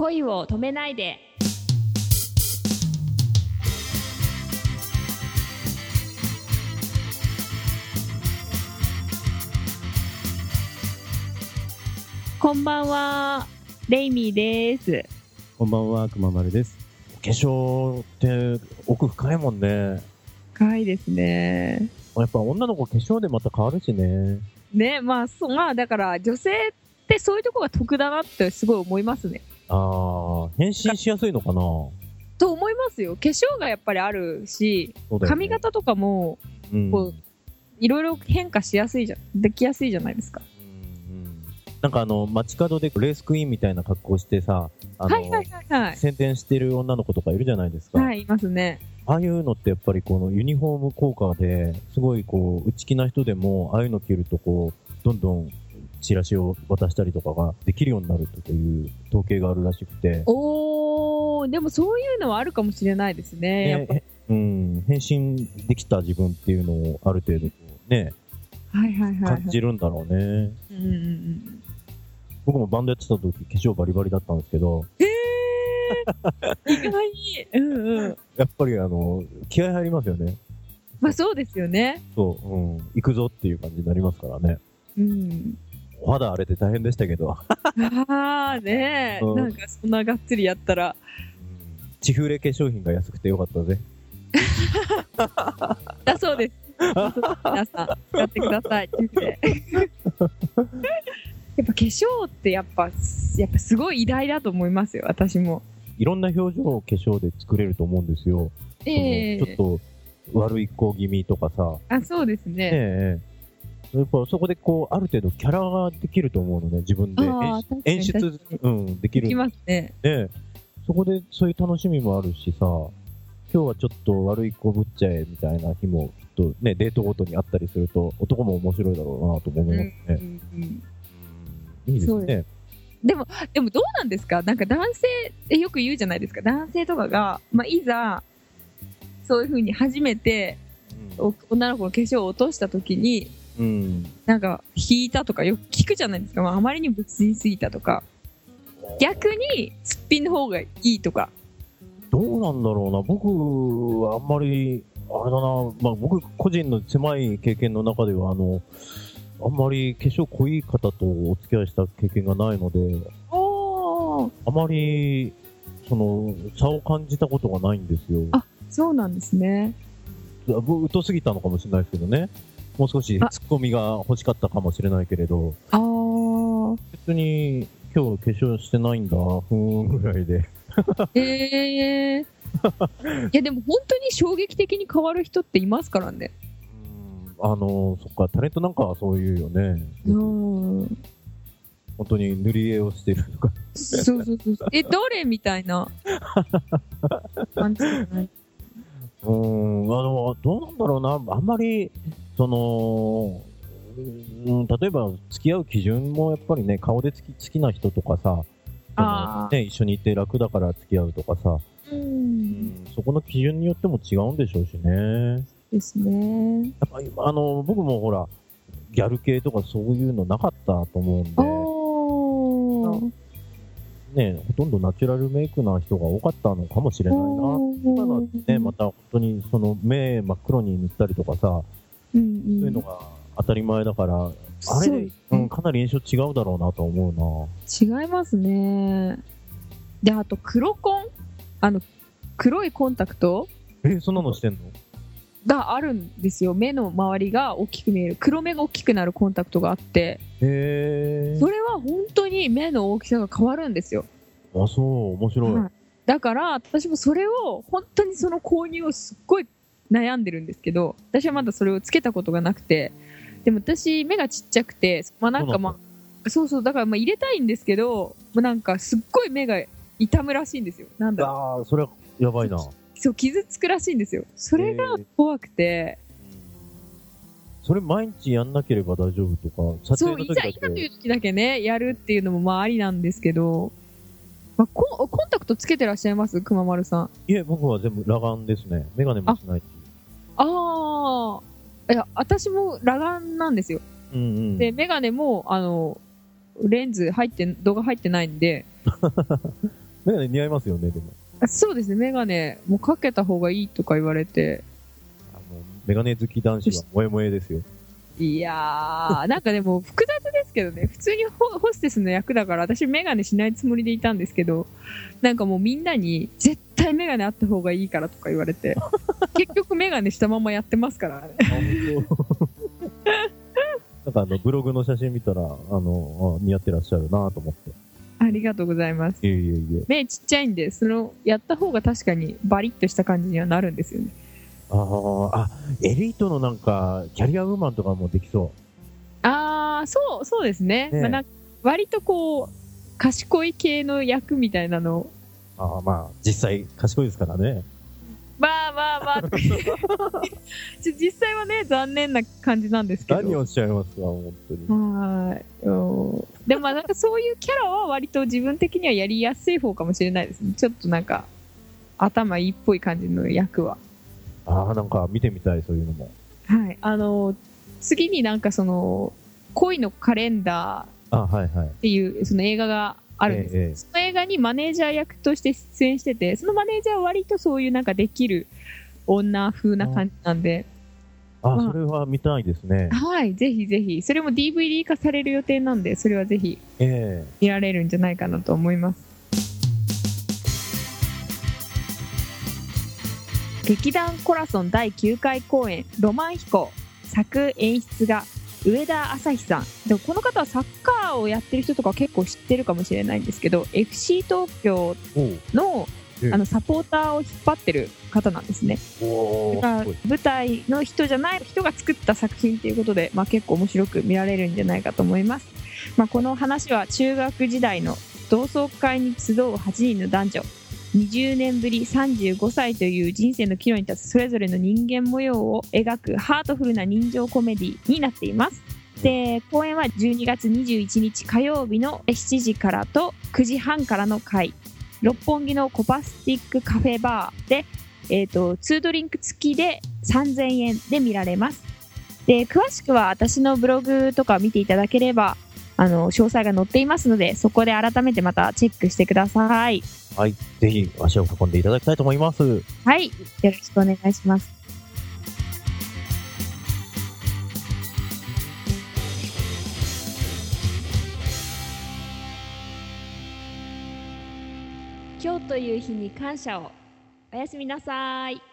恋を止めないでこんばんはレイミーですこんばんは、くままるです。お化粧って奥深いもんね。深いですねやっぱ女の子化粧でまた変わるしね。ねまあそうまあだから女性ってそういうとこが得だなってすごい思いますねあー、変身しやすいのかな？と思いますよ。化粧がやっぱりあるしね。髪型とかもうん。こういろいろ変化しやすいじゃん。できやすいじゃないですか。なんかあの、街角でレースクイーンみたいな格好してさ、あの、はいはいはいはい。宣伝してる女の子とかいるじゃないですか。はいいますね。ああいうのってやっぱりこのユニフォーム効果で、すごいこう、内気な人でも、ああいうの着るとこう、どんどんチラシを渡したりとかができるようになるという統計があるらしくて。おーでもそういうのはあるかもしれないですねやっぱ。ねうん、変身できた自分っていうのをある程度ね、はいはいはい、はい。感じるんだろうね。うんうんうん僕もバンドやってた時化粧バリバリだったんですけど、へえ 意外に。うんうん。やっぱりあの、気合入りますよね。まあそうですよね。そう、うん、行くぞっていう感じになりますからね。うんお肌荒れて大変でしたけど、ああねえ、うん。なんかそんながっつりやったら。チフレ化粧品が安くてよかったぜ。だそうです。皆さん使ってください。やっぱ化粧ってやっぱやっぱすごい偉大だと思いますよ私も。いろんな表情を化粧で作れると思うんですよ。ええ。そのちょっと悪い子気味とかさ、あそうですね。ええやっぱそこでこう、ある程度キャラができると思うのね、自分で。演出うん、できる。できますね。で、そこでそういう楽しみもあるしさ、今日はちょっと悪い子ぶっちゃえみたいな日もきっとね、デートごとにあったりすると、男も面白いだろうなとも思いますね。うんうんうんいいですそうでね。でもどうなんですか？なんか男性ってよく言うじゃないですか。男性とかが、まあ、いざそういうふうに初めてお女の子の化粧を落とした時にうん。なんか引いたとかよく聞くじゃないですか、まあ、あまりにも別にすぎたとか逆にすっぴんの方がいいとかどうなんだろうな。僕はあんまり、あれだな、まあ僕個人の狭い経験の中では、あの、あんまり化粧濃い方とお付き合いした経験がないので、あまり、その、差を感じたことがないんですよ。あそうなんですね僕疎すぎたのかもしれないですけどね。もう少しあツッコミが欲しかったかもしれないけれど、あー別に今日化粧してないんだ、ふーんぐらいで。えー、いやでも本当に衝撃的に変わる人っていますからねうんあの、そっか、タレントなんかはそういうよね。うん本当に塗り絵をしてるとか。そうそうそうそう。え、誰みたいな感じじゃない。うーん、あの、どうなんだろうな、あんまり、その、うん、例えば付き合う基準もやっぱりね、顔で好き好きな人とかさ、そのね、一緒にいて楽だから付き合うとかさ、う。うんん、そこの基準によっても違うんでしょうしね。ですね。やっぱり、あの、僕もほら、ギャル系とかそういうのなかったと思うんで。ね、ほとんどナチュラルメイクな人が多かったのかもしれないな。今のはね、また本当にその目真っ黒に塗ったりとかさ、うんうん、そういうのが当たり前だから、あれ、うん、かなり印象違うだろうなと思うな。違いますね。で、あと黒コン？あの、黒いコンタクト？え、そんなのしてんの？があるんですよ。目の周りが大きく見える。黒目が大きくなるコンタクトがあって、へそれは本当に目の大きさが変わるんですよ。あ、そう、面白い。はいだから私もそれを本当にその購入をすっごい悩んでるんですけど私はまだそれをつけたことがなくてでも私目がちっちゃくてまあなんかまあそうそうだからまあ入れたいんですけどまあなんかすっごい目が痛むらしいんですよなんだろああ、それはやばいな。うそう傷つくらしいんですよそれが怖くてそれ毎日やんなければ大丈夫とか、撮そういざ影の時だいざといけ。う時だけねやるっていうのもまあありなんですけど、まあ、コンコンタクトつけてらっしゃいます？くままるさんいえ、僕は全部裸眼ですね。メガネもしないし。いや、私も裸眼なんですよ。うんうん。で、メガネも、あの、レンズ入って、動画入ってないんで、メガネ似合いますよね、でも。あそうですね、メガネ、もうかけた方がいいとか言われて、あの、メガネ好き男子は萌え萌えですよ。いやー、なんかでも複雑ですけどね、普通にホホステスの役だから、私メガネしないつもりでいたんですけど、なんかもうみんなに、絶対メガネあった方がいいからとか言われて、結局メガネしたままやってますからね。なんかあの、ブログの写真見たら、あの、あ似合ってらっしゃるなと思って。ありがとうございます。いえいえいえ。目ちっちゃいんで、その、やった方が確かにバリッとした感じにはなるんですよね。あーあ、エリートのなんか、キャリアウーマンとかもできそあー、そう、そうですね。ねえまあ、な割とこう、賢い系の役みたいなの。ああ、まあ、実際賢いですからね。まあまあまあ。実際はね、残念な感じなんですけど。何をおっしゃいますか、本当に。はーいうん。でもまあなんかそういうキャラは割と自分的にはやりやすい方かもしれないですね。ちょっとなんか、頭いいっぽい感じの役は。ああ、なんか見てみたい、そういうのも。はい。あの、次になんかその、恋のカレンダーあはいはい。っていうその映画があるんですええええその映画にマネージャー役として出演してて、そのマネージャーは割とそういうなんかできる女風な感じなんで、あ、まあそれは見たいですね。はい、ぜひぜひ、それも DVD 化される予定なんで、それはぜひえ見られるんじゃないかなと思います。劇団コラソン第9回公演「ロマン飛行」作演出が上田朝日さん。でもこの方はサッカーをやってる人とか結構知ってるかもしれないんですけど FC 東京のええ。あのサポーターを引っ張ってる方なんですね。おだから舞台の人じゃない人が作った作品ということで、まあ、結構面白く見られるんじゃないかと思います、まあ、この話は中学時代の同窓会に集う8人の男女20年ぶり35歳という人生の岐路に立つそれぞれの人間模様を描くハートフルな人情コメディになっています。で公演は12月21日火曜日の7時からと9時半からの回。六本木のコパスティックカフェバーでえー、と2ドリンク付きで3000円で見られます。で詳しくは私のブログとか見ていただければあの詳細が載っていますのでそこで改めてまたチェックしてください。はい。ぜひ足を運んでいただきたいと思います。はい。よろしくお願いします。今日という日に感謝を。おやすみなさい